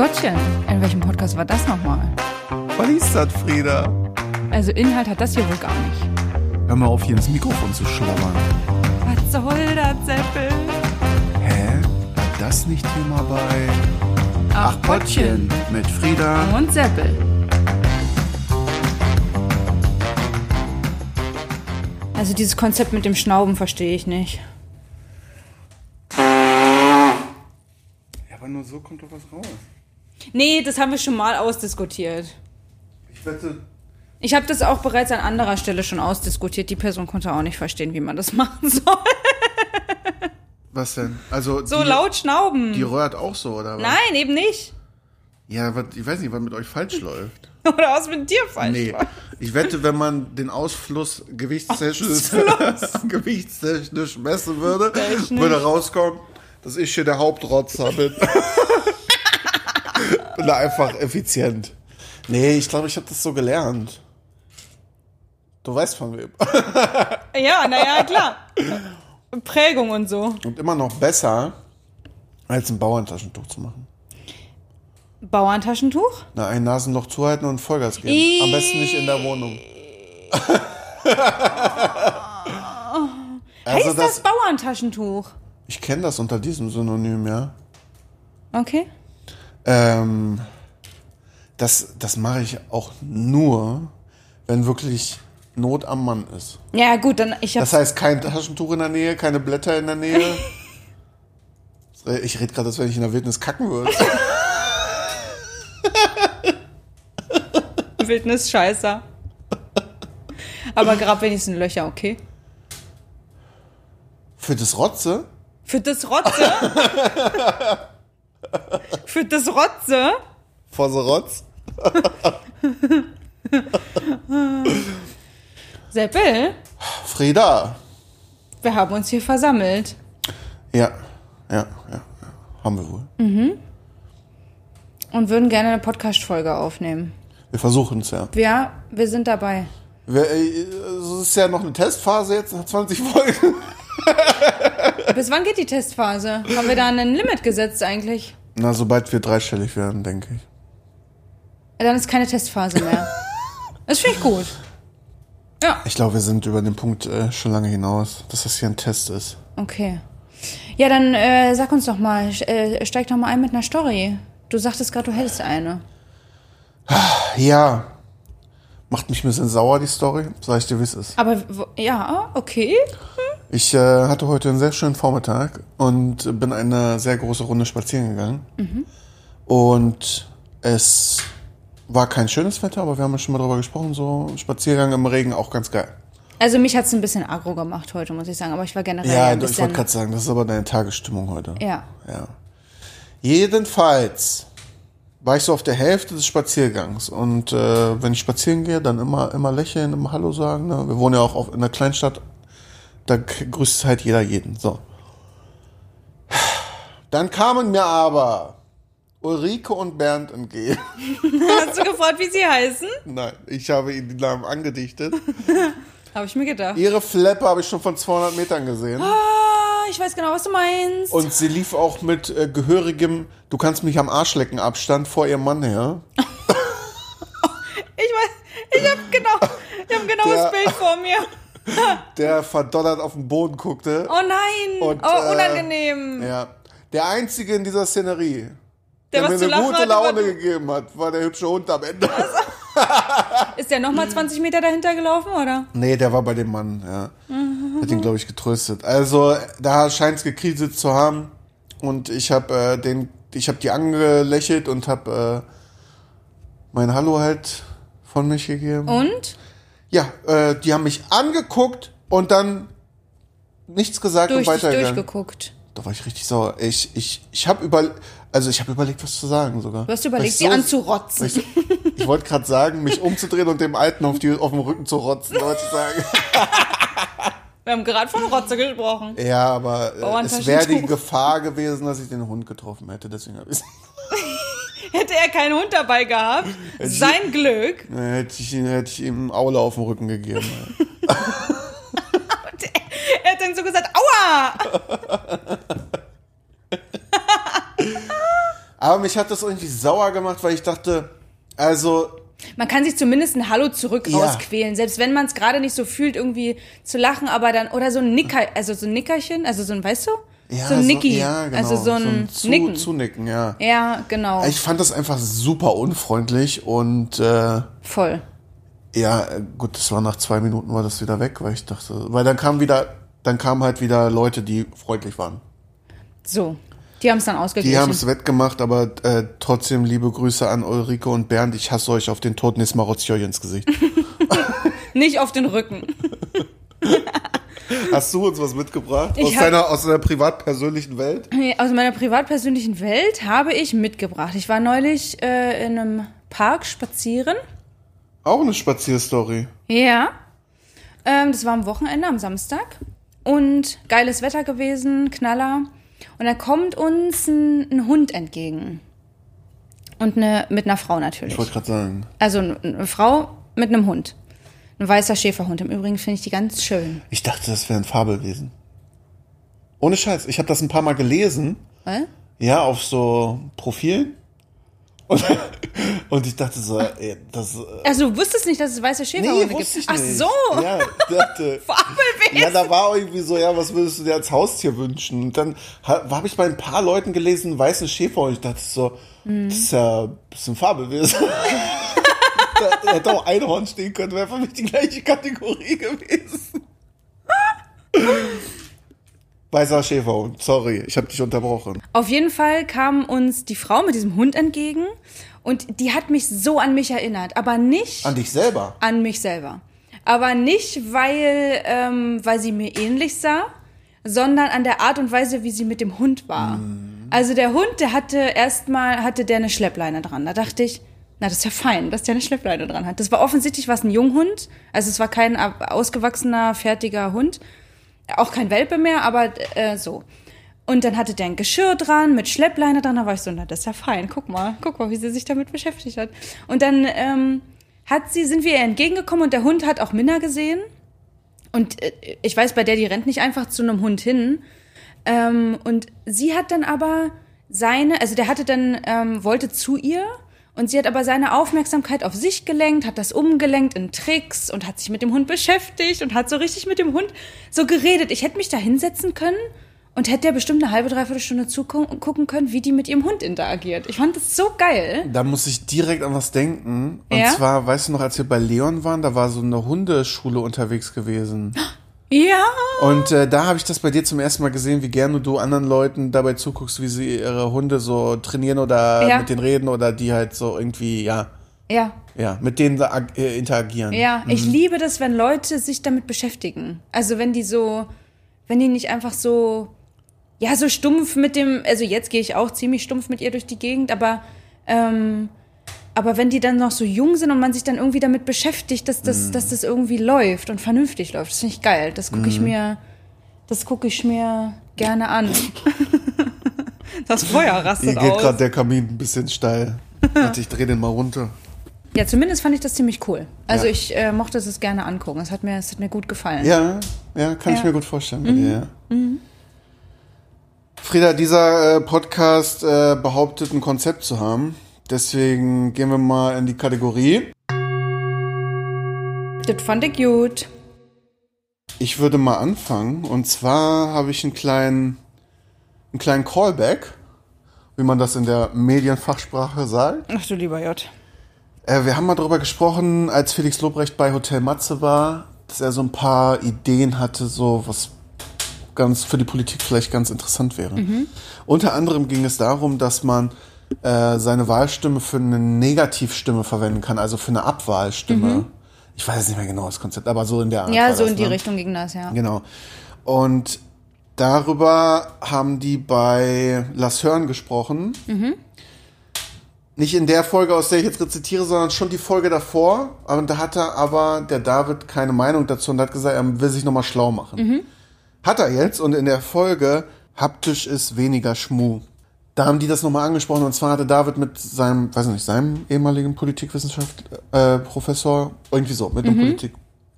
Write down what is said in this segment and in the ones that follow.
Gottchen, in welchem Podcast war das nochmal? Was ist das, Frieda? Also Inhalt hat das hier wohl gar nicht. Hör mal auf, hier ins Mikrofon zu schlabbern. Was soll das, Seppel? Hä? War das nicht Thema bei mit Frieda? Und Seppel. Also dieses Konzept mit dem Schnauben verstehe ich nicht. Ja, aber nur so kommt doch was raus. Nee, das haben wir schon mal ausdiskutiert. Ich wette, Ich habe das auch bereits an anderer Stelle schon ausdiskutiert. Die Person konnte auch nicht verstehen, wie man das machen soll. was denn? Also So die, laut schnauben. Die röhrt auch so, oder was? Nein, eben nicht. Ja, ich weiß nicht, was mit euch falsch läuft. Oder was mit dir falsch Nee, war. ich wette, wenn man den Ausfluss gewichtstechnisch, gewichtstechnisch messen würde, würde rauskommen, dass ich hier der Hauptrotzer bin. Bin da einfach effizient. Nee, ich glaube, ich habe das so gelernt. Du weißt von wem. Ja, naja, klar. Prägung und so. Und immer noch besser, als ein Bauerntaschentuch zu machen. Bauerntaschentuch? Na, ein Nasenloch zuhalten und Vollgas geben. Am besten nicht in der Wohnung. also heißt das, Bauerntaschentuch? Ich kenne das unter diesem Synonym, ja. Okay. Ähm, das das mache ich auch nur, wenn wirklich Not am Mann ist. Ja, gut, dann ich Das heißt, kein Taschentuch in der Nähe, keine Blätter in der Nähe. Ich rede gerade, als wenn ich in der Wildnis kacken würde. Wildnis scheiße. Aber grab wenigstens Löcher, okay? Für das Rotze? Für das Rotze? Für das Rotze? Vor so Rotz? Seppel, Frieda. wir haben uns hier versammelt. Ja, ja, ja, ja. Haben wir wohl. Und würden gerne eine Podcast-Folge aufnehmen. Wir versuchen es ja. Ja, wir sind dabei. Wir, äh, Es ist ja noch eine Testphase jetzt nach 20 Folgen. Bis wann geht die Testphase? Haben wir da ein Limit gesetzt eigentlich? Na, sobald wir dreistellig werden, denke ich. Dann ist keine Testphase mehr. Das finde ich gut. Ja, Ich glaube, wir sind über den Punkt äh, schon lange hinaus, dass das hier ein Test ist. okay. Ja, dann äh, sag uns doch mal, äh, steig doch mal ein mit einer Story. Du sagtest gerade, du hättest eine. Ja. Macht mich ein bisschen sauer, die Story. Sag ich dir, wie es ist. Aber ja, okay. Ich äh, hatte heute einen sehr schönen Vormittag und bin eine sehr große Runde spazieren gegangen. Und es war kein schönes Wetter, aber wir haben ja schon mal drüber gesprochen, so Spaziergang im Regen auch ganz geil. Also mich hat's ein bisschen aggro gemacht heute, muss ich sagen. Aber ich war generell Ja, ein ich wollte gerade sagen, das ist aber deine Tagesstimmung heute. ja. Ja. Jedenfalls war ich so auf der Hälfte des Spaziergangs und äh, wenn ich spazieren gehe, dann immer immer lächeln, immer Hallo sagen. Ne? Wir wohnen ja auch auf, in einer Kleinstadt, da k- grüßt halt jeder jeden. So. Dann kamen mir aber Ulrike und Bernd entgegen. Hast du gefragt, wie sie heißen? Nein, ich habe ihnen die Namen angedichtet. Habe ich mir gedacht. Ihre Fleppe habe ich schon von 200 Metern gesehen. Ah, ich weiß genau, was du meinst. Und sie lief auch mit äh, gehörigem, du kannst mich am Arsch lecken Abstand vor ihrem Mann her. Ich weiß, ich habe genau, ich habe genau Der- das Bild vor mir. Der verdollert auf den Boden guckte. Oh nein, Und, oh, äh, unangenehm. Ja. Der einzige in dieser Szenerie, Der der, mir eine gute Laune gegeben hat, war der hübsche Hund am Ende. Ist der nochmal 20 Meter dahinter gelaufen, oder? Nee, der war bei dem Mann, ja. Hat ihn, glaube ich, getröstet. Also, da scheint es gekriselt zu haben. Und ich habe äh, den, ich habe die angelächelt und habe äh, mein Hallo halt von mich gegeben. Und? Ja, äh, die haben mich angeguckt und dann nichts gesagt Durch und weitergegangen. durchgeguckt. Da war ich richtig sauer. Ich, ich, ich habe über, also ich habe überlegt, was zu sagen sogar. Du hast überlegt, sie so- anzurotzen. Ich, ich wollte gerade sagen, mich umzudrehen und dem Alten auf, die, auf den Rücken zu rotzen, wollte ich sagen. Wir haben gerade von Rotze gesprochen. Ja, aber äh, es wäre die Gefahr gewesen, dass ich den Hund getroffen hätte. Deswegen habe ich Hätte er keinen Hund dabei gehabt, sein Glück. hätte ich, hätte ich ihm Aule auf den Rücken gegeben. Er hat dann so gesagt, aua! Aber mich hat das irgendwie sauer gemacht, weil ich dachte, also Man kann sich zumindest ein Hallo zurück Ja. rausquälen, selbst wenn man es gerade nicht so fühlt, irgendwie zu lachen, aber dann, oder so ein Nicker, also so ein Nickerchen, also so ein, weißt du? Ja, so ein Nicky, ja, genau, also so ein, Zu, Nicken. Zunicken, ja. ja, genau, Ich fand das einfach super unfreundlich und äh, voll. ja, gut, das war nach zwei Minuten war das wieder weg, weil ich dachte, weil dann kam wieder, dann kamen halt wieder Leute, die freundlich waren. So, die haben es dann Die ausgeglichen. haben es wettgemacht, aber äh, trotzdem liebe Grüße an Ulrike und Bernd. Ich hasse euch auf den toten Ismarotzjoj ins Gesicht. Nicht auf den Rücken. Hast du uns was mitgebracht? Aus, hab- deiner, aus deiner privat-persönlichen Welt? Aus meiner privat-persönlichen Welt habe ich mitgebracht. Ich war neulich äh, in einem Park spazieren. Auch eine Spazierstory. Ja. Ähm, das war am Wochenende, am Samstag. Und geiles Wetter gewesen, Knaller. Und da kommt uns ein, ein Hund entgegen. Und eine, mit einer Frau natürlich. Ich wollte gerade sagen. Also eine Frau mit einem Hund. Ein weißer Schäferhund. Im Übrigen finde ich die ganz schön. Ich dachte, das wäre ein Fabelwesen. Ohne Scheiß. Ich habe das ein paar Mal gelesen. Weil? Ja, auf so Profilen. Und, und ich dachte so, ey, das. äh, Also du wusstest nicht, dass es weiße Schäferhunde Nee, wusste ich gibt. nicht. Ach so. Ja, dachte. Fabelwesen. Ja, da war irgendwie so, ja, was würdest du dir als Haustier wünschen? Und dann ha- habe ich bei ein paar Leuten gelesen, weißen Schäfer, und ich dachte so, Mhm. das ist ja das ist ein Fabelwesen. da hätte auch Einhorn stehen können, wäre für mich die gleiche Kategorie gewesen. Weißer Schäferhund, sorry, ich habe dich unterbrochen. Auf jeden Fall kam uns die Frau mit diesem Hund entgegen und die hat mich so an mich erinnert, aber nicht An dich selber. an mich selber. Aber nicht, weil, ähm, weil sie mir ähnlich sah, sondern an der Art und Weise, wie sie mit dem Hund war. Also der Hund, der hatte erstmal, hatte der eine Schleppleine dran. Da dachte ich, na, das ist ja fein, dass der eine Schleppleine dran hat. Das war offensichtlich was ein Junghund. Also es war kein ausgewachsener, fertiger Hund. Auch kein Welpe mehr, aber äh, so. Und dann hatte der ein Geschirr dran, mit Schleppleine dran. Da war ich so, na, das ist ja fein. Guck mal, guck mal, wie sie sich damit beschäftigt hat. Und dann ähm, hat sie, sind wir ihr entgegengekommen und der Hund hat auch Minna gesehen. Und äh, ich weiß, bei der, die rennt nicht einfach zu einem Hund hin. Ähm, und sie hat dann aber seine, also der hatte dann, ähm, wollte zu ihr und sie hat aber seine Aufmerksamkeit auf sich gelenkt, hat das umgelenkt in Tricks und hat sich mit dem Hund beschäftigt und hat so richtig mit dem Hund so geredet. Ich hätte mich da hinsetzen können und hätte der bestimmt eine halbe, dreiviertel Stunde zugucken können, wie die mit ihrem Hund interagiert. Ich fand das so geil. Da muss ich direkt an was denken. Und Ja? zwar, weißt du noch, als wir bei Leon waren, da war so eine Hundeschule unterwegs gewesen. Ja. Und äh, da habe ich das bei dir zum ersten Mal gesehen, wie gerne du anderen Leuten dabei zuguckst, wie sie ihre Hunde so trainieren oder Ja. mit denen reden oder die halt so irgendwie, ja, Ja. ja, mit denen äh, interagieren. Ja, ich liebe das, wenn Leute sich damit beschäftigen. Also wenn die so, wenn die nicht einfach so, ja, so stumpf mit dem, also jetzt gehe ich auch ziemlich stumpf mit ihr durch die Gegend, aber, ähm, aber wenn die dann noch so jung sind und man sich dann irgendwie damit beschäftigt, dass das, dass das irgendwie läuft und vernünftig läuft, das finde ich geil. Das gucke ich mir, das gucke ich mir gerne an. das Feuer Hier rastet geht aus. gerade der Kamin ein bisschen steil. Warte, ich drehe den mal runter. Ja, zumindest fand ich das ziemlich cool. Also Ja. ich äh, mochte es gerne angucken. Es hat mir, es hat mir gut gefallen. Ja, ja, kann ich Ja. mir gut vorstellen dir, ja. Frieda, dieser äh, Podcast äh, behauptet, ein Konzept zu haben. Deswegen gehen wir mal in die Kategorie. Das fand ich gut. Ich würde mal anfangen. Und zwar habe ich einen kleinen, einen kleinen Callback, wie man das in der Medienfachsprache sagt. Ach du lieber J. Äh, wir haben mal darüber gesprochen, als Felix Lobrecht bei Hotel Matze war, dass er so ein paar Ideen hatte, so was ganz für die Politik vielleicht ganz interessant wäre. Unter anderem ging es darum, dass man äh, seine Wahlstimme für eine Negativstimme verwenden kann, also für eine Abwahlstimme. Ich weiß nicht mehr genau das Konzept, aber so in der Art. Ja, so das, in die ne? Richtung ging das, ja. Genau. Und darüber haben die bei Las Hörn gesprochen. Nicht in der Folge, aus der ich jetzt rezitiere, sondern schon die Folge davor. Und da hatte aber der David keine Meinung dazu und hat gesagt, er will sich nochmal schlau machen. Hat er jetzt und in der Folge haptisch ist weniger Schmu. Da haben die das nochmal angesprochen und zwar hatte David mit seinem, weiß nicht, seinem ehemaligen Politikwissenschaft äh, Professor, irgendwie so, mit einem Politik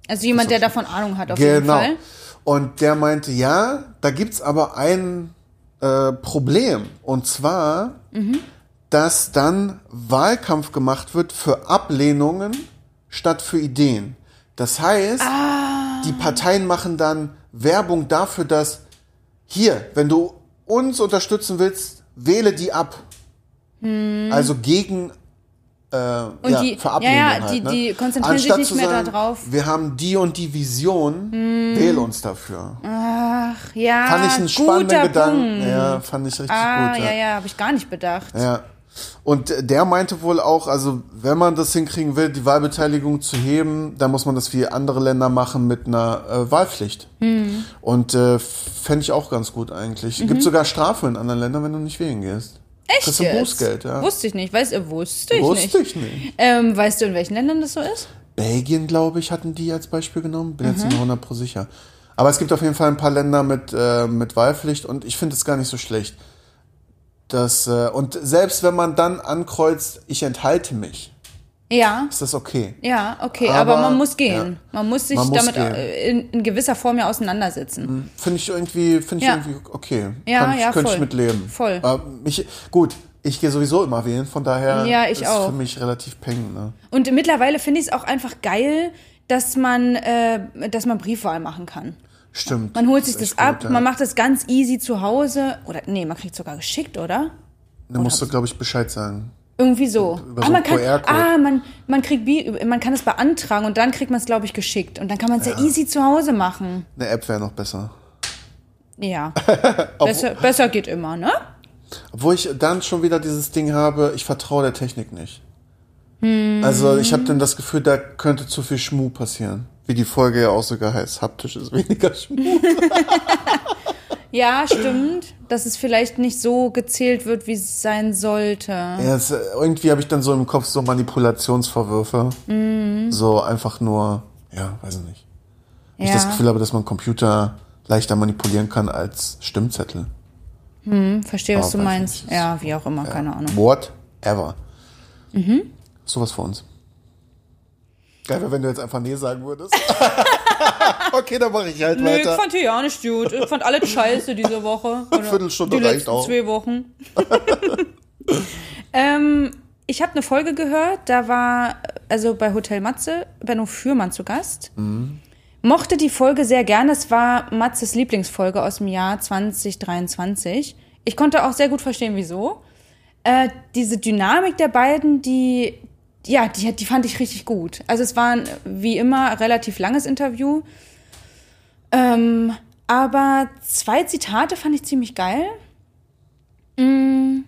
Also jemand, der davon Ahnung hat, auf jeden Genau. Fall. Und der meinte, ja, da gibt's aber ein äh, Problem. Und zwar, dass dann Wahlkampf gemacht wird für Ablehnungen statt für Ideen. Das heißt, die Parteien machen dann Werbung dafür, dass hier, wenn du uns unterstützen willst, wähle die ab. Also gegen äh, ja, Hm. die- für ja, ja, halt, die- ne? die konzentrieren sich Anstatt nicht zu mehr sagen, darauf. Wir haben die und die Vision, wähle uns dafür. Ach, ja. fand ich einen spannenden Gedanken. Punkt. Ja, fand ich richtig Ah, gut. ja, ja, habe ich gar nicht bedacht. Ja. Und der meinte wohl auch, also wenn man das hinkriegen will, die Wahlbeteiligung zu heben, dann muss man das wie andere Länder machen mit einer äh, Wahlpflicht. Hm. Und äh, fände ich auch ganz gut eigentlich. Gibt sogar Strafe in anderen Ländern, wenn du nicht wählen gehst. Mhm. Echt du jetzt? Bußgeld, ja. Wusste ich nicht. Weißt, äh, wusste ich Wusste nicht. ich nicht. Ähm, weißt du, in welchen Ländern das so ist? Belgien, glaube ich, hatten die als Beispiel genommen. Bin Mhm. jetzt nicht mehr 100 pro sicher. Aber es gibt auf jeden Fall ein paar Länder mit, äh, mit Wahlpflicht und ich finde es gar nicht so schlecht. Das, äh, und selbst wenn man dann ankreuzt, ich enthalte mich, Ja. ist das okay. Ja, okay, aber, Aber, man muss gehen. Man muss sich Man muss damit äh, in, in gewisser Form ja auseinandersetzen. Finde ich irgendwie, finde ich Ja. irgendwie okay. Ja, Kann ja, könnte voll. ich mit leben. Voll. Aber mich, gut, ich gehe sowieso immer wählen, von daher Ja, ich ist auch. für mich relativ peng. Ne? Und mittlerweile finde ich es auch einfach geil, dass man, äh, dass man Briefwahl machen kann. Stimmt. Man holt sich das echt ab, gut, ja. man macht das ganz easy zu Hause. Oder nee, man kriegt sogar geschickt, oder? Dann musst du, glaube ich, Bescheid sagen. Irgendwie so. Über ah, so man kann, ah, man, man kriegt, Bi- man kann es beantragen und dann kriegt man es, glaube ich, geschickt. Und dann kann man es ja. easy zu Hause machen. Eine App wäre noch besser. Ja. besser, besser geht immer, ne? Obwohl ich dann schon wieder dieses Ding habe, ich vertraue der Technik nicht. Hm. Also ich habe dann das Gefühl, da könnte zu viel Schmu passieren. Wie die Folge ja auch sogar heißt, haptisch ist weniger Schmu. Ja, stimmt. Dass es vielleicht nicht so gezählt wird, wie es sein sollte. Ja, es, irgendwie habe ich dann so im Kopf so Manipulationsvorwürfe. Mhm. So einfach nur, ja, weiß ich nicht. Ich Ja. das Gefühl habe, dass man Computer leichter manipulieren kann als Stimmzettel. Hm, verstehe, was Oh, du meinst. Ja, wie auch immer, keine Ahnung. Whatever. Mhm. Sowas für uns. Geil wäre, wenn du jetzt einfach Nee sagen würdest. okay, dann mache ich halt ich weiter. fand die ja nicht gut. Ich fand alles scheiße diese Woche. Oder Viertelstunde die reicht auch. zwei Wochen. ähm, ich habe eine Folge gehört, da war, also bei Hotel Matze, Benno Fürmann zu Gast. Mhm. Mochte die Folge sehr gerne. Es war Matzes Lieblingsfolge aus dem Jahr 2023. Ich konnte auch sehr gut verstehen, wieso. Äh, diese Dynamik der beiden, die, ja, die, die fand ich richtig gut. Also es war ein, wie immer relativ langes Interview. Ähm, aber zwei Zitate fand ich ziemlich geil. Mm.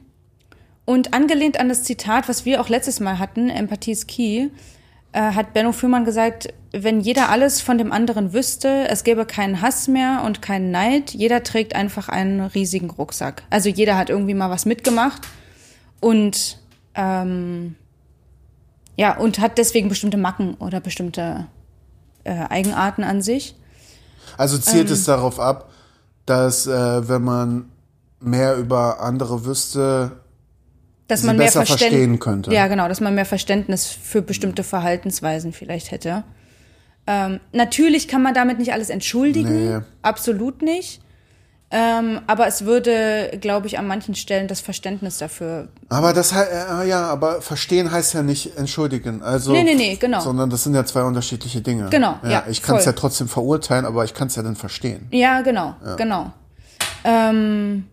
Und angelehnt an das Zitat, was wir auch letztes Mal hatten, Empathie is key, äh, hat Benno Fürmann gesagt, wenn jeder alles von dem anderen wüsste, es gäbe keinen Hass mehr und keinen Neid, jeder trägt einfach einen riesigen Rucksack. Also jeder hat irgendwie mal was mitgemacht und ähm, ja, und hat deswegen bestimmte Macken oder bestimmte äh, Eigenarten an sich. Also Ähm. zielt es darauf ab, dass äh, wenn man mehr über andere wüsste, dass man mehr besser Verständ- verstehen könnte. Ja, genau, dass man mehr Verständnis für bestimmte Verhaltensweisen vielleicht hätte. Ähm, natürlich kann man damit nicht alles entschuldigen, Nee. absolut nicht. Ähm, aber es würde, glaube ich, an manchen Stellen das Verständnis dafür. Aber das äh, ja, aber verstehen heißt ja nicht entschuldigen. Also Nee, nee, nee, genau. Sondern das sind ja zwei unterschiedliche Dinge. Genau, ja, ich kann es ja trotzdem verurteilen, aber ich kann es ja dann verstehen. Ja, genau, genau. Ähm,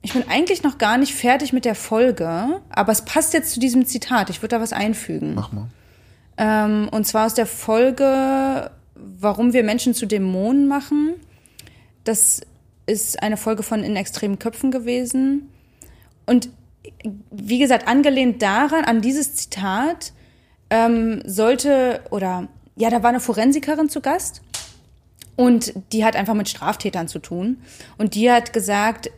ich bin eigentlich noch gar nicht fertig mit der Folge, aber es passt jetzt zu diesem Zitat. Ich würde da was einfügen. Mach mal. Ähm, und zwar aus der Folge, warum wir Menschen zu Dämonen machen. Das ist eine Folge von In extremen Köpfen gewesen. Und wie gesagt, angelehnt daran, an dieses Zitat, ähm, sollte, oder ja, da war eine Forensikerin zu Gast und die hat einfach mit Straftätern zu tun. Und die hat gesagt,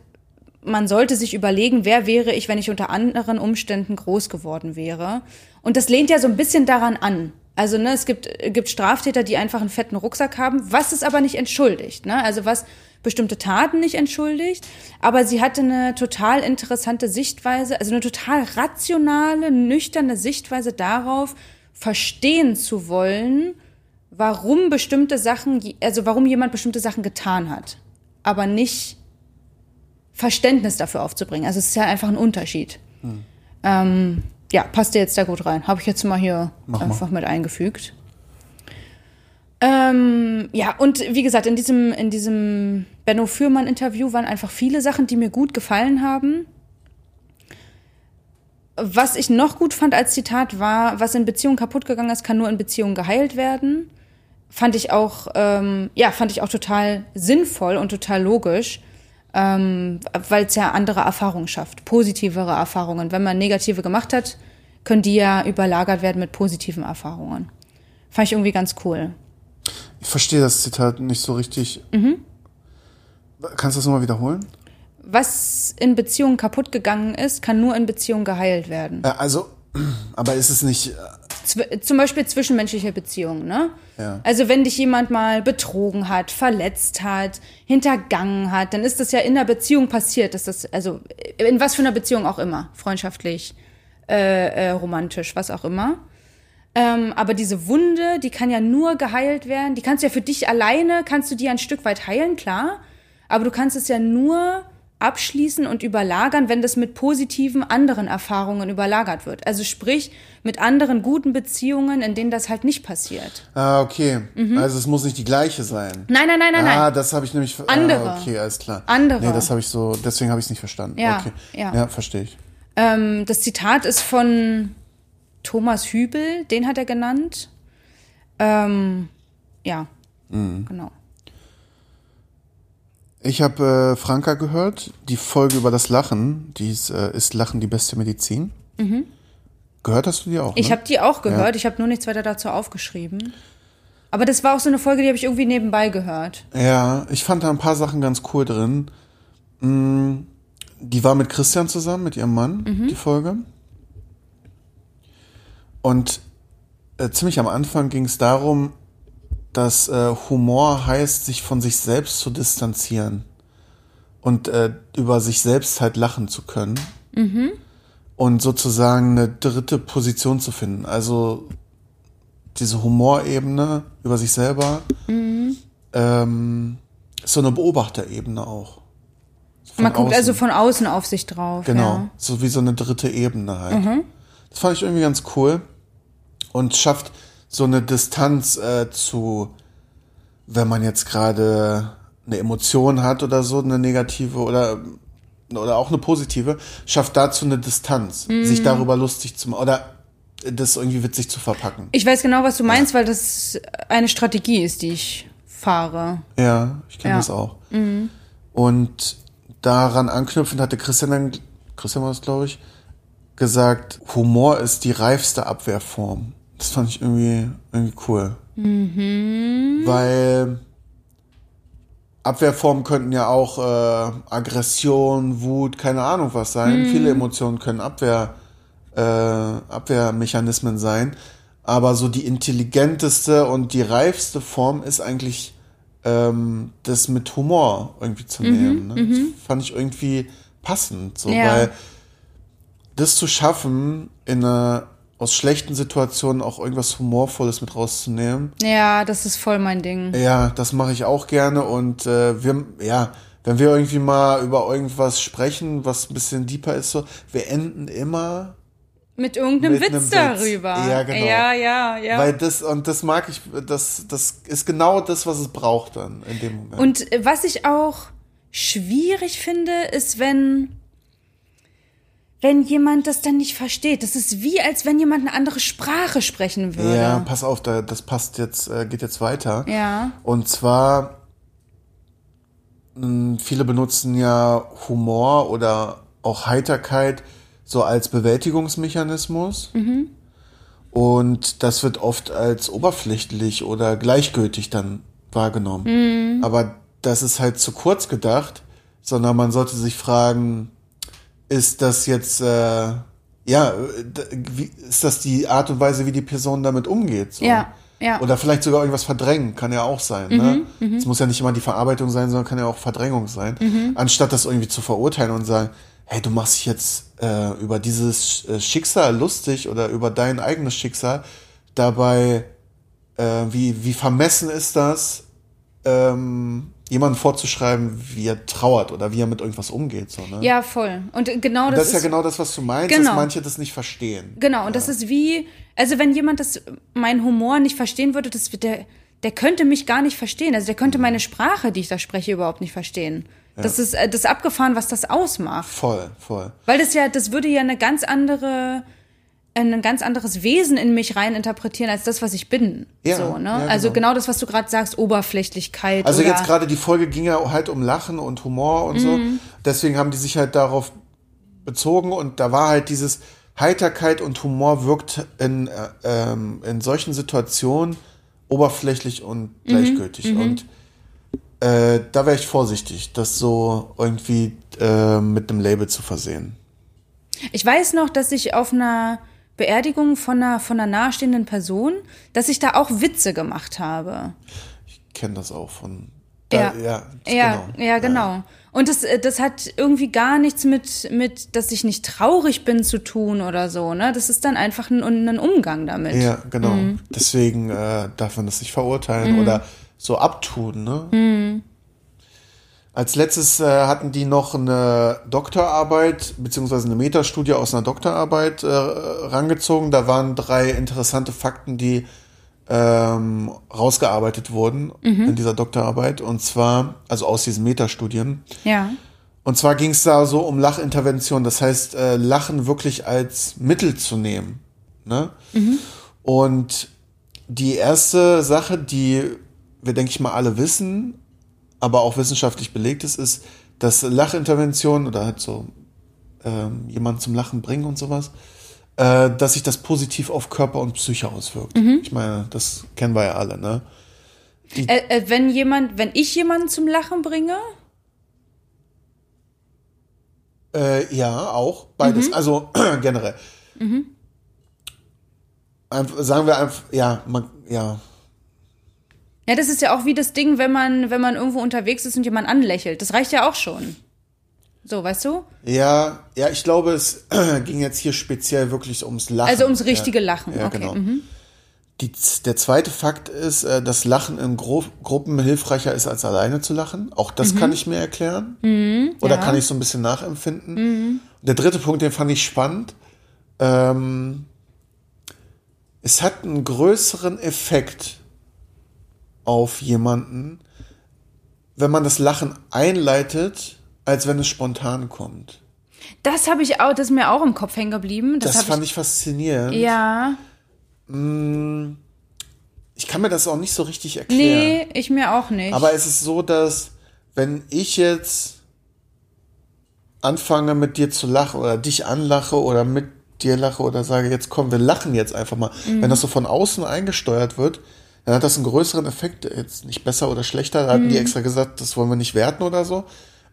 man sollte sich überlegen, wer wäre ich, wenn ich unter anderen Umständen groß geworden wäre. Und das lehnt ja so ein bisschen daran an. Also ne, es gibt, gibt Straftäter, die einfach einen fetten Rucksack haben, was es aber nicht entschuldigt. Ne? Also was bestimmte Taten nicht entschuldigt. Aber sie hatte eine total interessante Sichtweise, also eine total rationale, nüchterne Sichtweise darauf, verstehen zu wollen, warum bestimmte Sachen, also warum jemand bestimmte Sachen getan hat. Aber nicht Verständnis dafür aufzubringen. Also es ist ja einfach ein Unterschied. Ähm, ja, passt dir jetzt da gut rein. Habe ich jetzt mal hier Mach einfach mit eingefügt. Ähm, ja, und wie gesagt, in diesem, in diesem Benno Fürmann-Interview waren einfach viele Sachen, die mir gut gefallen haben. Was ich noch gut fand als Zitat war, was in Beziehungen kaputt gegangen ist, kann nur in Beziehungen geheilt werden. Fand ich auch, ähm, ja, fand ich auch total sinnvoll und total logisch, ähm, weil es ja andere Erfahrungen schafft, positivere Erfahrungen. Wenn man negative gemacht hat, können die ja überlagert werden mit positiven Erfahrungen. Fand ich irgendwie ganz cool. Ich verstehe das Zitat nicht so richtig. Kannst du das nochmal wiederholen? Was in Beziehungen kaputt gegangen ist, kann nur in Beziehungen geheilt werden. Äh, also, aber ist es nicht. Zum Beispiel zwischenmenschliche Beziehungen, ne? Ja. Also wenn dich jemand mal betrogen hat, verletzt hat, hintergangen hat, dann ist das ja in der Beziehung passiert. Dass das, also in was für einer Beziehung auch immer, freundschaftlich, äh, äh, romantisch, was auch immer. Ähm, aber diese Wunde, die kann ja nur geheilt werden. Die kannst du ja für dich alleine, kannst du die ein Stück weit heilen, klar. Aber du kannst es ja nur abschließen und überlagern, wenn das mit positiven anderen Erfahrungen überlagert wird. Also sprich, mit anderen guten Beziehungen, in denen das halt nicht passiert. Ah, okay. Also es muss nicht die gleiche sein. Nein, nein, nein, nein, ah, nein. das habe ich nämlich. Andere. Ah, okay, alles klar. Andere. Nee, das habe ich so, deswegen habe ich es nicht verstanden. Ja, okay. ja. ja verstehe ich. Ähm, das Zitat ist von Thomas Hübel, den hat er genannt. Ähm, ja, Mhm. genau. Ich habe äh, Franka gehört, die Folge über das Lachen, die ist, äh, ist Lachen die beste Medizin. Gehört hast du die auch? Mhm. Ich ne? habe die auch gehört, ich habe nur nichts weiter dazu aufgeschrieben. Aber das war auch so eine Folge, die habe ich irgendwie nebenbei gehört. Ja, ich fand da ein paar Sachen ganz cool drin. Mm, Die war mit Christian zusammen, mit ihrem Mann, die Folge. Und äh, ziemlich am Anfang ging es darum, dass äh, Humor heißt, sich von sich selbst zu distanzieren und äh, über sich selbst halt lachen zu können und sozusagen eine dritte Position zu finden. Also diese Humorebene über sich selber ähm, ist so eine Beobachterebene auch. Von Man guckt außen. also von außen auf sich drauf. Genau, Ja. so wie so eine dritte Ebene halt. Das fand ich irgendwie ganz cool und schafft so eine Distanz äh, zu, wenn man jetzt gerade eine Emotion hat oder so, eine negative oder oder auch eine positive, schafft dazu eine Distanz, sich darüber lustig zu machen oder das irgendwie witzig zu verpacken. Ich weiß genau, was du meinst, weil das eine Strategie ist, die ich fahre. Ja, ich kenne Ja. das auch. Und daran anknüpfend hatte Christian dann, Christian war es, glaube ich, gesagt, Humor ist die reifste Abwehrform. Das fand ich irgendwie, irgendwie cool. Weil Abwehrformen könnten ja auch äh, Aggression, Wut, keine Ahnung was sein. Viele Emotionen können Abwehr, äh, Abwehrmechanismen sein. Aber so die intelligenteste und die reifste Form ist eigentlich ähm, das mit Humor irgendwie zu nehmen. Ne? Das fand ich irgendwie passend, so, Ja. weil das zu schaffen, in einer, aus schlechten Situationen auch irgendwas Humorvolles mit rauszunehmen, Ja, das ist voll mein Ding. ja, das mache ich auch gerne und äh, wir, ja, wenn wir irgendwie mal über irgendwas sprechen, was ein bisschen deeper ist, so, wir enden immer, Mit irgendeinem Mit Witz darüber. Ja, genau. Ja, ja, ja. weil das, und das mag ich, das, das ist genau das, was es braucht dann in dem Moment. Und was ich auch schwierig finde, ist, wenn, wenn jemand das dann nicht versteht. Das ist wie, als wenn jemand eine andere Sprache sprechen würde. ja, pass auf, da, das passt jetzt, äh, geht jetzt weiter. Ja. Und zwar, mh, viele benutzen ja Humor oder auch Heiterkeit so als Bewältigungsmechanismus. Und das wird oft als oberflächlich oder gleichgültig dann wahrgenommen. Aber das ist halt zu kurz gedacht, sondern man sollte sich fragen, ist das jetzt, äh, ja, wie, ist das die Art und Weise, wie die Person damit umgeht? So? Ja, ja. Oder vielleicht sogar irgendwas verdrängen, kann ja auch sein. ne? Es muss ja nicht immer die Verarbeitung sein, sondern kann ja auch Verdrängung sein. Anstatt das irgendwie zu verurteilen und sagen, hey, du machst dich jetzt äh, über dieses äh, Schicksal lustig oder über dein eigenes Schicksal. Dabei, äh, wie, wie vermessen ist das, ähm, jemanden vorzuschreiben, wie er trauert oder wie er mit irgendwas umgeht. So, ne? Ja, voll. Und genau Und das, das ist ja genau das, was du meinst, Genau. dass manche das nicht verstehen. Genau, und das ist wie, also wenn jemand das, meinen Humor nicht verstehen würde, das der, der könnte mich gar nicht verstehen. Also der könnte Mhm. meine Sprache, die ich da spreche, überhaupt nicht verstehen. Das ist äh, das ist abgefahren, was das ausmacht. Voll, voll. Weil das ja, das würde ja eine ganz andere, ein ganz anderes Wesen in mich rein interpretieren als das, was ich bin. Ja, so, ne? ja, Also genau. genau das, was du gerade sagst, Oberflächlichkeit. Also jetzt gerade die Folge ging ja halt um Lachen und Humor und so. Mhm. Deswegen haben die sich halt darauf bezogen und da war halt dieses Heiterkeit und Humor wirkt in, äh, ähm, in solchen Situationen oberflächlich und Mhm. gleichgültig. Und äh, da wäre ich vorsichtig, das so irgendwie äh, mit einem Label zu versehen. Ich weiß noch, dass ich auf einer Beerdigung von einer, von einer nahestehenden Person, dass ich da auch Witze gemacht habe. Ich kenne das auch von. Ja. Da, ja, Ja, genau. ja, genau. Und das, äh, das hat irgendwie gar nichts mit, mit, dass ich nicht traurig bin zu tun oder so, ne? Das ist dann einfach ein, ein Umgang damit. Ja, genau. Mhm. Deswegen äh, darf man das nicht verurteilen oder so abtun. Ne? Mhm. Als letztes äh, hatten die noch eine Doktorarbeit beziehungsweise eine Metastudie aus einer Doktorarbeit äh, rangezogen. Da waren drei interessante Fakten, die ähm, rausgearbeitet wurden Mhm. in dieser Doktorarbeit. Und zwar, also aus diesen Metastudien. Ja. Und zwar ging es da so um Lachintervention, das heißt, äh, Lachen wirklich als Mittel zu nehmen. Ne? Und die erste Sache, die wir, denke ich mal, alle wissen, aber auch wissenschaftlich belegt ist, ist, dass Lachintervention oder halt so ähm, jemanden zum Lachen bringen und sowas, äh, dass sich das positiv auf Körper und Psyche auswirkt. Ich meine, das kennen wir ja alle, ne? Äh, äh, wenn jemand, wenn ich jemanden zum Lachen bringe, Äh, ja, auch beides. Also generell. Einf- sagen wir einfach, ja, man, ja. Ja, das ist ja auch wie das Ding, wenn man, wenn man irgendwo unterwegs ist und jemand anlächelt. Das reicht ja auch schon. So, weißt du? Ja, ja, ich glaube, es ging jetzt hier speziell wirklich ums Lachen. Also ums richtige ja. Lachen. Ja, okay. genau. Mhm. Die, der zweite Fakt ist, äh, dass Lachen in Gru Gruppen hilfreicher ist, als alleine zu lachen. Auch das kann ich mir erklären. Oder Mhm. ja. kann ich so ein bisschen nachempfinden. Der dritte Punkt, den fand ich spannend. Ähm, es hat einen größeren Effekt auf jemanden, wenn man das Lachen einleitet, als wenn es spontan kommt. Das habe ich auch, das ist mir auch im Kopf hängen geblieben. Das, Das, fand ich, faszinierend. ich, ja. Ich kann mir das auch nicht so richtig erklären. Nee, ich mir auch nicht. Aber es ist so, dass wenn ich jetzt anfange mit dir zu lachen oder dich anlache oder mit dir lache oder sage, jetzt komm, wir lachen jetzt einfach mal. Mhm. Wenn das so von außen eingesteuert wird, dann hat das einen größeren Effekt, jetzt nicht besser oder schlechter, da hatten Mhm. die extra gesagt, das wollen wir nicht werten oder so.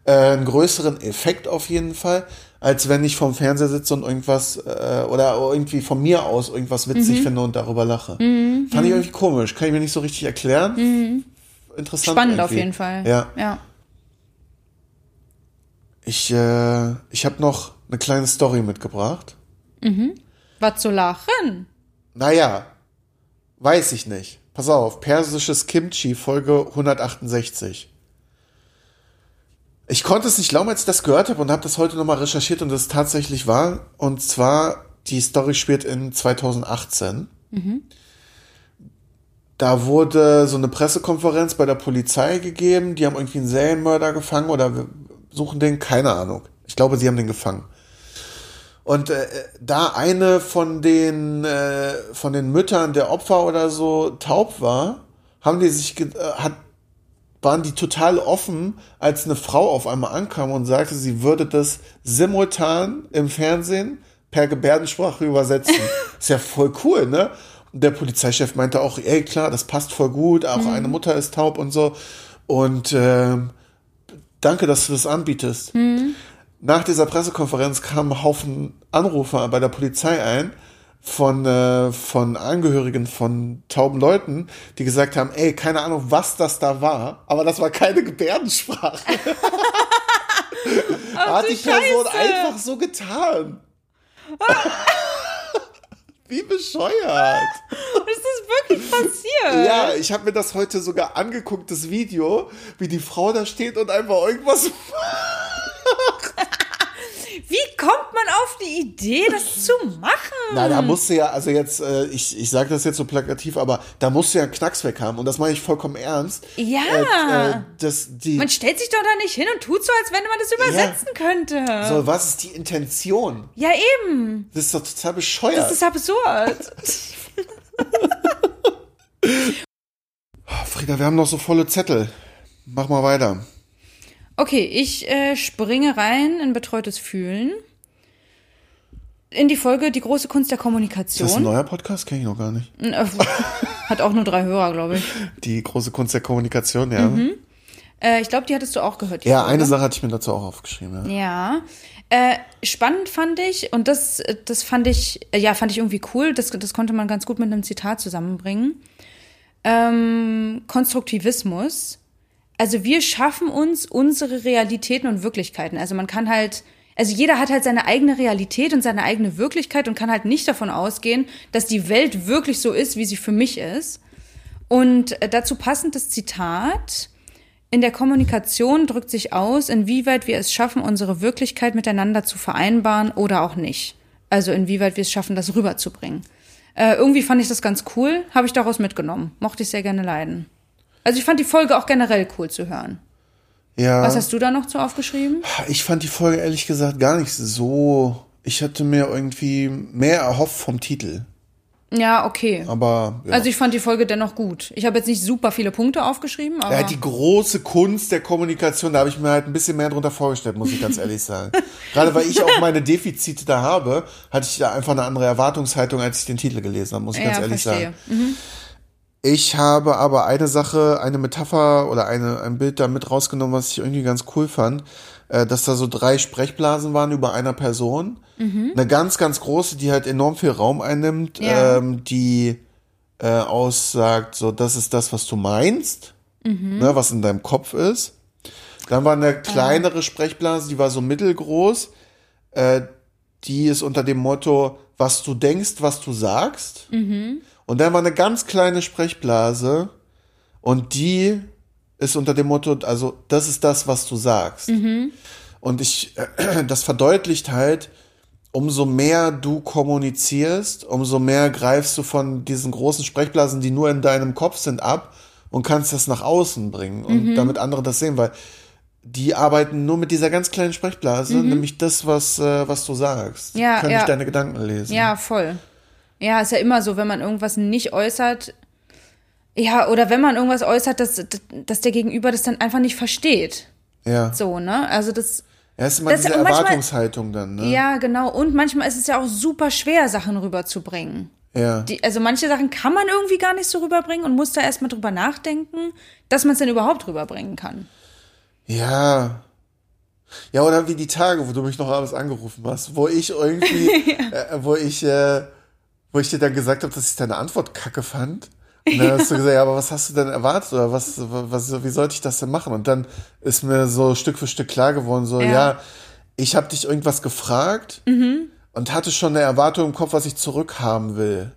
Äh, einen größeren Effekt auf jeden Fall, als wenn ich vorm Fernseher sitze und irgendwas äh, oder irgendwie von mir aus irgendwas witzig Mhm. finde und darüber lache. Fand ich irgendwie komisch, kann ich mir nicht so richtig erklären. Interessant. Spannend auf irgendwie. jeden Fall. Ja. ja. Ich, äh, ich habe noch eine kleine Story mitgebracht. Was zu lachen? Naja, weiß ich nicht. Pass auf, persisches Kimchi, Folge 168. Ich konnte es nicht glauben, als ich das gehört habe und habe das heute nochmal recherchiert und das tatsächlich war. Und zwar, die Story spielt in 2018. Da wurde so eine Pressekonferenz bei der Polizei gegeben. Die haben irgendwie einen Serienmörder gefangen oder suchen den, keine Ahnung. Ich glaube, sie haben den gefangen. Und äh, da eine von den äh, von den Müttern der Opfer oder so taub war, haben die sich äh, hat waren die total offen, als eine Frau auf einmal ankam und sagte, sie würde das simultan im Fernsehen per Gebärdensprache übersetzen. Ist ja voll cool, ne? Und der Polizeichef meinte auch, ey klar, das passt voll gut, auch eine Mutter ist taub und so. Und ähm, danke, dass du das anbietest. Nach dieser Pressekonferenz kamen ein Haufen Anrufe bei der Polizei ein von, äh, von Angehörigen von tauben Leuten, die gesagt haben, ey, keine Ahnung, was das da war, aber das war keine Gebärdensprache. Hat die Person einfach so getan. Wie bescheuert. ist das wirklich passiert? Ja, ich habe mir das heute sogar angeguckt, das Video, wie die Frau da steht und einfach irgendwas Wie kommt man auf die Idee, das zu machen? Na, da musste ja, also jetzt, äh, ich, ich sage das jetzt so plakativ, aber da musste ja einen Knacks weg haben und das meine ich vollkommen ernst. Ja. Äh, äh, das, die, man stellt sich doch da nicht hin und tut so, als wenn man das übersetzen könnte. so, was ist die Intention? Ja, eben. Das ist doch total bescheuert. Das ist absurd. Frieda, wir haben noch so volle Zettel. Mach mal weiter. Okay, ich äh, springe rein in betreutes Fühlen. In die Folge Die große Kunst der Ist das ein Kommunikation. neuer Podcast? Kenne ich noch gar nicht. Äh, Hat auch nur drei Hörer, glaube ich. Die große Kunst der Kommunikation, ja. Äh, ich glaube, die hattest du auch gehört. Ja, Folge. eine Sache hatte ich mir dazu auch aufgeschrieben. Ja. Ja. Äh, spannend fand ich, und das, das fand ich, äh, ja, fand ich irgendwie cool, das, das konnte man ganz gut mit einem Zitat zusammenbringen. Ähm, Konstruktivismus. Also wir schaffen uns unsere Realitäten und Wirklichkeiten. Also man kann halt, also jeder hat halt seine eigene Realität und seine eigene Wirklichkeit und kann halt nicht davon ausgehen, dass die Welt wirklich so ist, wie sie für mich ist. Und äh, dazu passend das Zitat. In der Kommunikation drückt sich aus, inwieweit wir es schaffen, unsere Wirklichkeit miteinander zu vereinbaren oder auch nicht. Also inwieweit wir es schaffen, das rüberzubringen. Äh, irgendwie fand ich das ganz cool, habe ich daraus mitgenommen. Mochte ich sehr gerne leiden. Also ich fand die Folge auch generell cool zu hören. ja. Was hast du da noch zu aufgeschrieben? Ich fand die Folge ehrlich gesagt gar nicht so. Ich hatte mir irgendwie mehr erhofft vom Titel. Ja, okay. Aber ja. Also ich fand die Folge dennoch gut. Ich habe jetzt nicht super viele Punkte aufgeschrieben, aber ja, die große Kunst der Kommunikation, da habe ich mir halt ein bisschen mehr drunter vorgestellt, muss ich ganz ehrlich sagen. Gerade weil ich auch meine Defizite da habe, hatte ich da einfach eine andere Erwartungshaltung, als ich den Titel gelesen habe, muss ich ganz ja, ehrlich verstehe. sagen. Ich habe aber eine Sache, eine Metapher oder eine, ein Bild da mit rausgenommen, was ich irgendwie ganz cool fand, äh, dass da so drei Sprechblasen waren über einer Person. Eine ganz, ganz große, die halt enorm viel Raum einnimmt, Ja. ähm, die äh, aussagt, so, das ist das, was du meinst, ne, was in deinem Kopf ist. Dann war eine kleinere Sprechblase, die war so mittelgroß, äh, die ist unter dem Motto, was du denkst, was du sagst. Und dann war eine ganz kleine Sprechblase und die ist unter dem Motto, also das ist das, was du sagst. Und ich, das verdeutlicht halt, umso mehr du kommunizierst, umso mehr greifst du von diesen großen Sprechblasen, die nur in deinem Kopf sind, ab und kannst das nach außen bringen und damit andere das sehen, weil die arbeiten nur mit dieser ganz kleinen Sprechblase, nämlich das, was, äh, was du sagst. Ja, können ja. nicht deine Gedanken lesen. Ja, voll. Ja, ist ja immer so, wenn man irgendwas nicht äußert, ja, oder wenn man irgendwas äußert, dass, dass der Gegenüber das dann einfach nicht versteht. Ja. So, ne? Also das, Ja, ist immer Das- diese und manchmal- Erwartungshaltung dann, ne? ja, genau. Und manchmal ist es ja auch super schwer, Sachen rüberzubringen. Ja. Die, also manche Sachen kann man irgendwie gar nicht so rüberbringen und muss da erstmal drüber nachdenken, dass man es denn überhaupt rüberbringen kann. Ja. Ja, oder wie die Tage, wo du mich noch abends angerufen hast, wo ich irgendwie, äh, wo ich, äh, wo ich dir dann gesagt habe, dass ich deine Antwort kacke fand. Und dann hast du gesagt, ja, aber was hast du denn erwartet oder was, was, wie sollte ich das denn machen? Und dann ist mir so Stück für Stück klar geworden, so, ja, Ja. ich habe dich irgendwas gefragt und hatte schon eine Erwartung im Kopf, was ich zurückhaben will.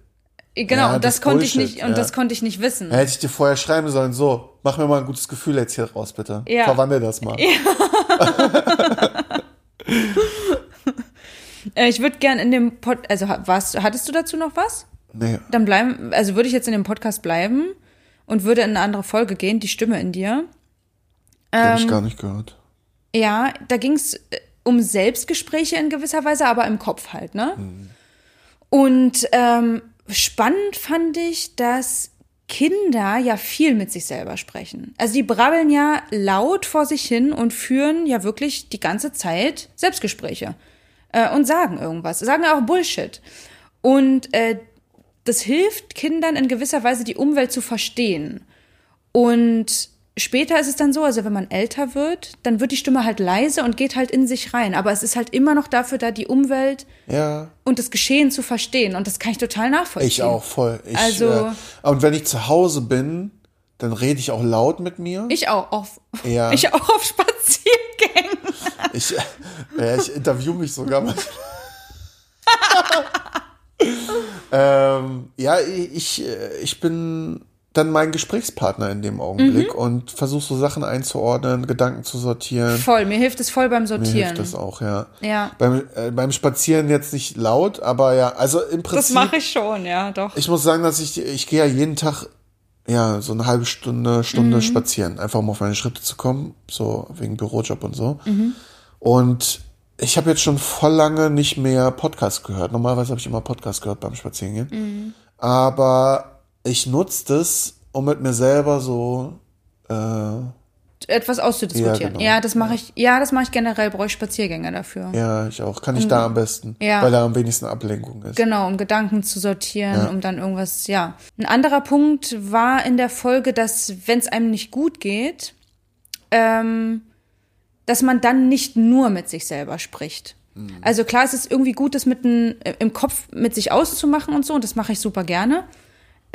Genau, Ja, und das, das konnte ich Bullshit, nicht, und ja. das konnte ich nicht wissen. Hätte ich dir vorher schreiben sollen, so, mach mir mal ein gutes Gefühl jetzt hier raus, bitte. Ja. Verwandel das mal. Äh, ich würde gern in dem Pod, also warst, hattest du dazu noch was? Nee. Dann bleiben, also würde ich jetzt in dem Podcast bleiben und würde in eine andere Folge gehen, die Stimme in dir. Ähm, ich gar nicht gehört. Ja, da ging es um Selbstgespräche in gewisser Weise, aber im Kopf halt, ne? Und ähm, spannend fand ich, dass Kinder ja viel mit sich selber sprechen. Also die brabbeln ja laut vor sich hin und führen ja wirklich die ganze Zeit Selbstgespräche äh, und sagen irgendwas, sagen auch Bullshit. Und äh, das hilft Kindern in gewisser Weise die Umwelt zu verstehen. Und später ist es dann so, also wenn man älter wird, dann wird die Stimme halt leise und geht halt in sich rein. Aber es ist halt immer noch dafür da, die Umwelt Ja. und das Geschehen zu verstehen. Und das kann ich total nachvollziehen. Ich auch voll. Ich, Also- äh, und wenn ich zu Hause bin, dann rede ich auch laut mit mir. Ich auch auf, Ja. ich auch auf Spaziergängen. Ich, äh, ich interview mich sogar mal. ähm, ja, ich, ich bin dann mein Gesprächspartner in dem Augenblick Mhm. und versuche so Sachen einzuordnen, Gedanken zu sortieren. Voll, mir hilft es voll beim Mir Sortieren. hilft das auch, ja. Ja. Beim, äh, beim Spazieren jetzt nicht laut, aber ja, also im Prinzip. Das mache ich schon, ja, doch. Ich muss sagen, dass ich, ich gehe ja jeden Tag, ja, so eine halbe Stunde, Stunde Mhm. spazieren, einfach um auf meine Schritte zu kommen, so wegen Bürojob und so. Mhm. Und ich habe jetzt schon voll lange nicht mehr Podcast gehört. Normalerweise habe ich immer Podcast gehört beim Spazierengehen. Mhm. Aber ich nutze das, um mit mir selber so, äh, Etwas auszudiskutieren. Ja, Ja, genau. das mache ich, ja, das mache ich generell, brauche ich Spaziergänge dafür. ja, ich auch, kann ich da am besten. Ja. weil da am wenigsten Ablenkung ist. Genau, um Gedanken zu sortieren, Ja. um dann irgendwas, ja. Ein anderer Punkt war in der Folge, dass wenn es einem nicht gut geht, ähm, dass man dann nicht nur mit sich selber spricht. Also klar, es ist irgendwie gut, das mit n, äh, im Kopf mit sich auszumachen und so, und das mache ich super gerne.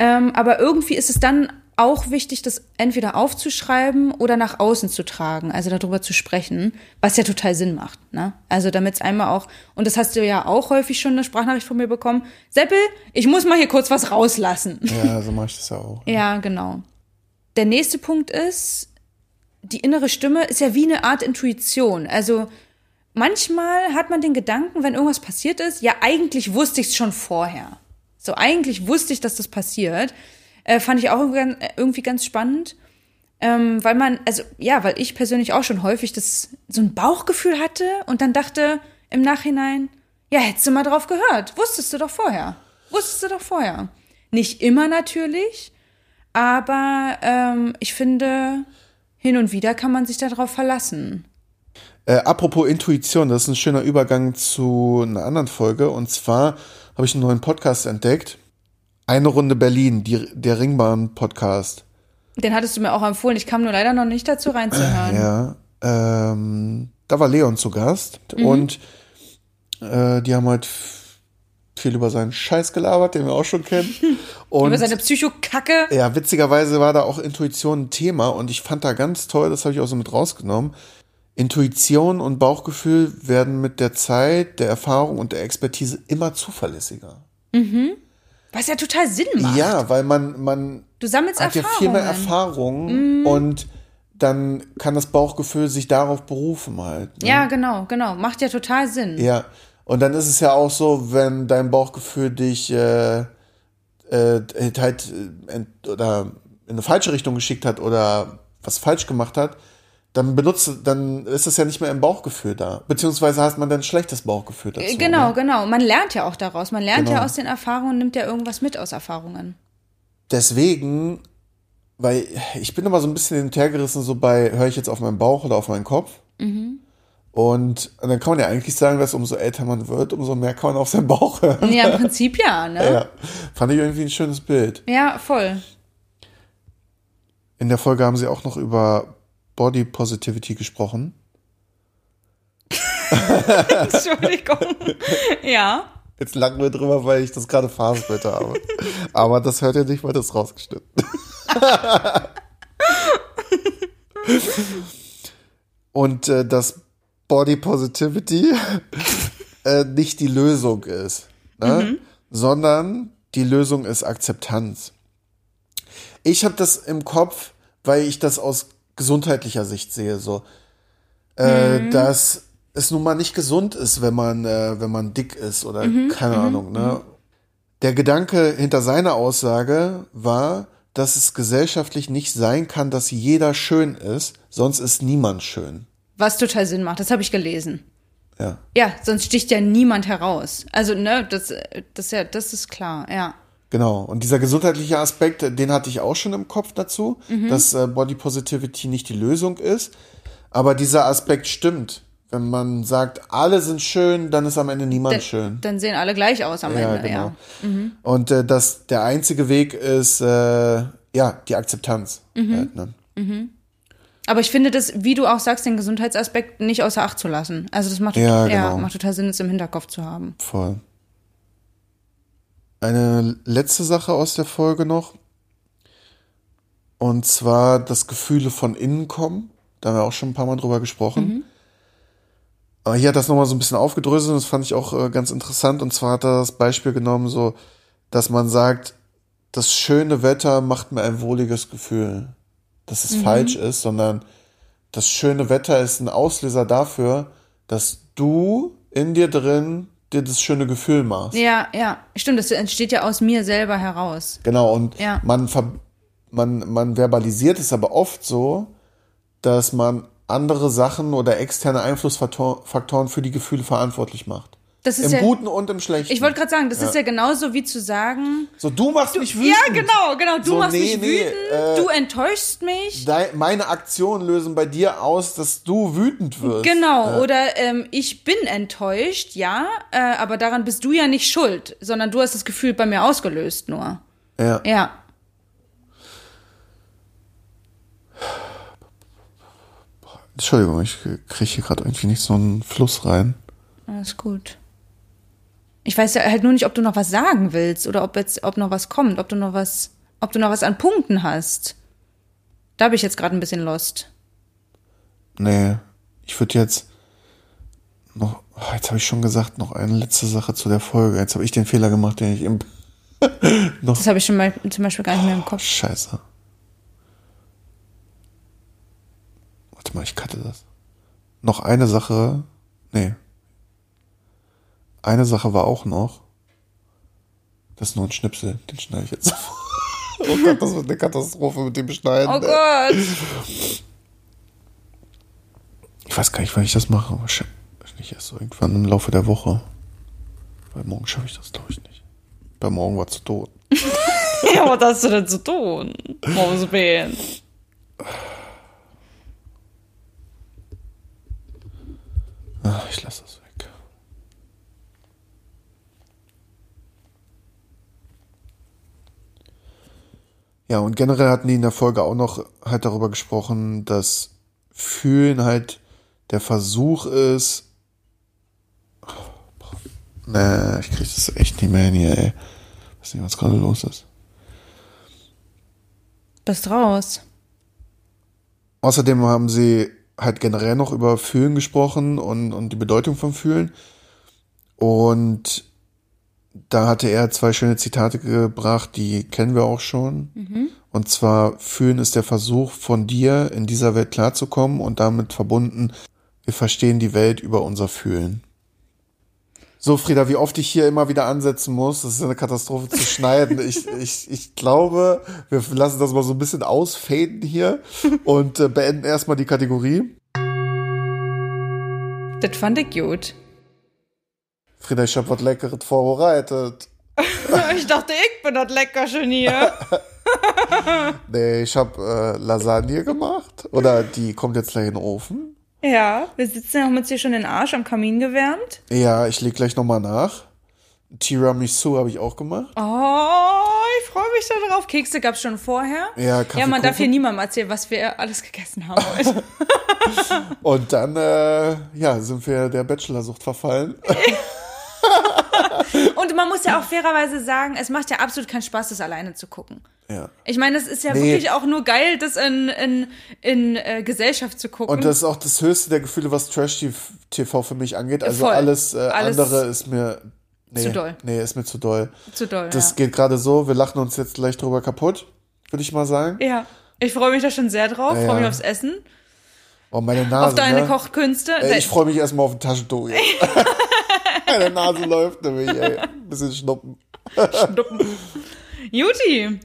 Ähm, aber irgendwie ist es dann auch wichtig, das entweder aufzuschreiben oder nach außen zu tragen, also darüber zu sprechen, was ja total Sinn macht. Ne? Also damit es einmal auch, und das hast du ja auch häufig schon eine Sprachnachricht von mir bekommen, Seppel, ich muss mal hier kurz was rauslassen. Ja, so mache ich das ja auch. Ja, genau. Der nächste Punkt ist, die innere Stimme ist ja wie eine Art Intuition. Also manchmal hat man den Gedanken, wenn irgendwas passiert ist, ja, eigentlich wusste ich es schon vorher. So, eigentlich wusste ich, dass das passiert. Äh, fand ich auch irgendwie ganz- äh, irgendwie ganz spannend. Ähm, weil man, also ja, weil ich persönlich auch schon häufig das so ein Bauchgefühl hatte und dann dachte im Nachhinein, ja, hättest du mal drauf gehört. Wusstest du doch vorher. Wusstest du doch vorher. Nicht immer natürlich, aber ähm, ich finde, hin und wieder kann man sich darauf verlassen. Äh, apropos Intuition, das ist ein schöner Übergang zu einer anderen Folge. Und zwar habe ich einen neuen Podcast entdeckt. Eine Runde Berlin, die, der Ringbahn-Podcast. Den hattest du mir auch empfohlen. Ich kam nur leider noch nicht dazu reinzuhören. Ja, ähm, da war Leon zu Gast und äh, die haben halt viel über seinen Scheiß gelabert, den wir auch schon kennen. Und Über seine Psychokacke. ja, witzigerweise war da auch Intuition ein Thema und ich fand da ganz toll, das habe ich auch so mit rausgenommen. Intuition und Bauchgefühl werden mit der Zeit, der Erfahrung und der Expertise immer zuverlässiger. Was ja total Sinn macht. Ja, weil man, man Du sammelst hat ja viel mehr Erfahrung und dann kann das Bauchgefühl sich darauf berufen halt. Ne? Ja, genau, genau. Macht ja total Sinn. Ja, und dann ist es ja auch so, wenn dein Bauchgefühl dich äh, äh, halt äh, ent- oder in eine falsche Richtung geschickt hat oder was falsch gemacht hat, dann benutzt, dann ist es ja nicht mehr im Bauchgefühl da. Beziehungsweise hast man dann ein schlechtes Bauchgefühl dazu. Äh, Genau, Ne? genau. Man lernt ja auch daraus. Man lernt Genau. ja aus den Erfahrungen und nimmt ja irgendwas mit aus Erfahrungen. Deswegen, weil ich bin immer so ein bisschen hin und her gerissen, so bei, höre ich jetzt auf meinen Bauch oder auf meinen Kopf? Mhm. Und dann kann man ja eigentlich sagen, dass umso älter man wird, umso mehr kann man auf seinen Bauch hören. Ja, im Prinzip ja, ne? Ja, fand ich irgendwie ein schönes Bild. Ja, voll. In der Folge haben sie auch noch über Body Positivity gesprochen. Entschuldigung. ja. Jetzt lachen wir drüber, weil ich das gerade Phasenbitte habe. Aber das hört ihr nicht, weil das ist rausgeschnitten. Und äh, dass Body Positivity äh, nicht die Lösung ist, ne? sondern die Lösung ist Akzeptanz. Ich habe das im Kopf, weil ich das aus gesundheitlicher Sicht sehe, so, äh, dass es nun mal nicht gesund ist, wenn man, äh, wenn man dick ist oder keine Ahnung. Ne? Der Gedanke hinter seiner Aussage war, dass es gesellschaftlich nicht sein kann, dass jeder schön ist, sonst ist niemand schön. Was total Sinn macht. Das habe ich gelesen. Ja. Ja, sonst sticht ja niemand heraus. Also, ne, das, das, ja, das ist klar, ja. Genau. Und dieser gesundheitliche Aspekt, den hatte ich auch schon im Kopf dazu, dass äh, Body Positivity nicht die Lösung ist. Aber dieser Aspekt stimmt. Wenn man sagt, alle sind schön, dann ist am Ende niemand Dann, schön. dann sehen alle gleich aus am Ja, Ende, genau. ja. Mhm. Und äh, dass der einzige Weg ist, äh, ja, die Akzeptanz. Mhm. Halt, ne? Aber ich finde das, wie du auch sagst, den Gesundheitsaspekt nicht außer Acht zu lassen. Also das macht, Ja, ja, genau. macht total Sinn, es im Hinterkopf zu haben. Voll. Eine letzte Sache aus der Folge noch. Und zwar das Gefühle von innen kommen. Da haben wir auch schon ein paar Mal drüber gesprochen. Aber hier hat das nochmal so ein bisschen aufgedröselt und das fand ich auch äh, ganz interessant. Und zwar hat er das Beispiel genommen, so, dass man sagt, das schöne Wetter macht mir ein wohliges Gefühl. Dass es falsch ist, sondern das schöne Wetter ist ein Auslöser dafür, dass du in dir drin dir das schöne Gefühl machst. Ja, ja. Stimmt, das entsteht ja aus mir selber heraus. Genau, und Ja. man, man, man verbalisiert es aber oft so, dass man andere Sachen oder externe Einflussfaktoren für die Gefühle verantwortlich macht. Das ist Im ja. Guten und im Schlechten. Ich wollte gerade sagen, das ist ja genauso wie zu sagen. so, du machst mich wütend. Ja, genau, genau. Du So, machst nee, mich nee, wütend, äh, du enttäuschst mich. Dei- meine Aktionen lösen bei dir aus, dass du wütend wirst. Genau, oder ähm, ich bin enttäuscht, ja, äh, aber daran bist du ja nicht schuld, sondern du hast das Gefühl bei mir ausgelöst nur. Ja. Ja. Entschuldigung, ich kriege hier gerade irgendwie nicht so einen Fluss rein. Alles gut. Ich weiß ja halt nur nicht, ob du noch was sagen willst oder ob jetzt, ob noch was kommt, ob du noch was, ob du noch was an Punkten hast. Da bin ich jetzt gerade ein bisschen lost. Nee, ich würde jetzt noch, oh, jetzt habe ich schon gesagt, noch eine letzte Sache zu der Folge. Jetzt habe ich den Fehler gemacht, den ich im Das habe ich schon mal zum Beispiel gar nicht mehr im Kopf. Scheiße. Warte mal, ich cutte das. Noch eine Sache. Nee. Eine Sache war auch noch. Das ist nur ein Schnipsel, den schneide ich jetzt. oh Gott, das wird eine Katastrophe mit dem Schneiden. Oh Gott. Ich weiß gar nicht, wann ich das mache. Wahrscheinlich erst so irgendwann im Laufe der Woche. Weil morgen schaffe ich das, glaube ich, nicht. Bei morgen war zu tot. Ja, was hast du denn zu tun? Mosebeen. Ah, ich lasse das weg. Ja, und generell hatten die in der Folge auch noch halt darüber gesprochen, dass Fühlen halt der Versuch ist. Nee, ich krieg das echt nicht mehr hin hier, ey. Weiß nicht, was gerade los ist. Bist raus. Außerdem haben sie halt generell noch über Fühlen gesprochen und, und die Bedeutung von Fühlen. Und da hatte er zwei schöne Zitate gebracht, die kennen wir auch schon. Und zwar, Fühlen ist der Versuch von dir, in dieser Welt klarzukommen und damit verbunden, wir verstehen die Welt über unser Fühlen. So, Frieda, wie oft ich hier immer wieder ansetzen muss, das ist eine Katastrophe zu schneiden. Ich, ich, ich glaube, wir lassen das mal so ein bisschen ausfaden hier und äh, beenden erstmal die Kategorie. Das fand ich gut. Frieda, ich hab was Leckeres vorbereitet. Ich dachte, ich bin das Leckerchen hier. Nee, ich hab äh, Lasagne gemacht. Oder die kommt jetzt gleich in den Ofen. Ja, wir sitzen, haben uns hier schon den Arsch am Kamin gewärmt. Ja, ich leg gleich nochmal nach. Tiramisu habe ich auch gemacht. Oh, ich freue mich da drauf. Kekse gab's schon vorher. Ja, Kaffee, Ja, man darf Kuchen. hier niemandem erzählen, was wir alles gegessen haben. Und dann, äh, ja, sind wir der Bachelorsucht verfallen. Und man muss ja auch fairerweise sagen, es macht ja absolut keinen Spaß, das alleine zu gucken. ja. Ich meine, es ist ja Nee. wirklich auch nur geil, das in, in, in äh, Gesellschaft zu gucken. Und das ist auch das höchste der Gefühle, was Trash-TV für mich angeht. Also Voll. alles, äh, Alles andere ist mir. Nee, zu doll. Nee, ist mir zu doll. zu doll. Das ja. geht gerade so, wir lachen uns jetzt gleich drüber kaputt, würde ich mal sagen. ja. Ich freue mich da schon sehr drauf, Ja, freue mich aufs Essen, Oh, meine Nase. auf deine ne? Kochkünste. Ey, ich freue mich erstmal auf ein Taschentuch. Meine Nase läuft nämlich, ey. Ein bisschen schnuppen. Juti,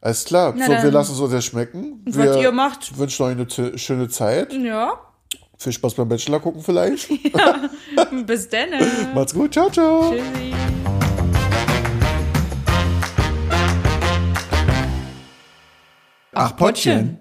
Alles klar. Na so, wir dann. lassen es uns ja schmecken. was Wir ihr macht, wünschen euch eine schöne Zeit. ja, Viel Spaß beim Bachelor gucken vielleicht. bis dann. Macht's gut. Ciao, ciao. Tschüssi. Ach, Pottchen.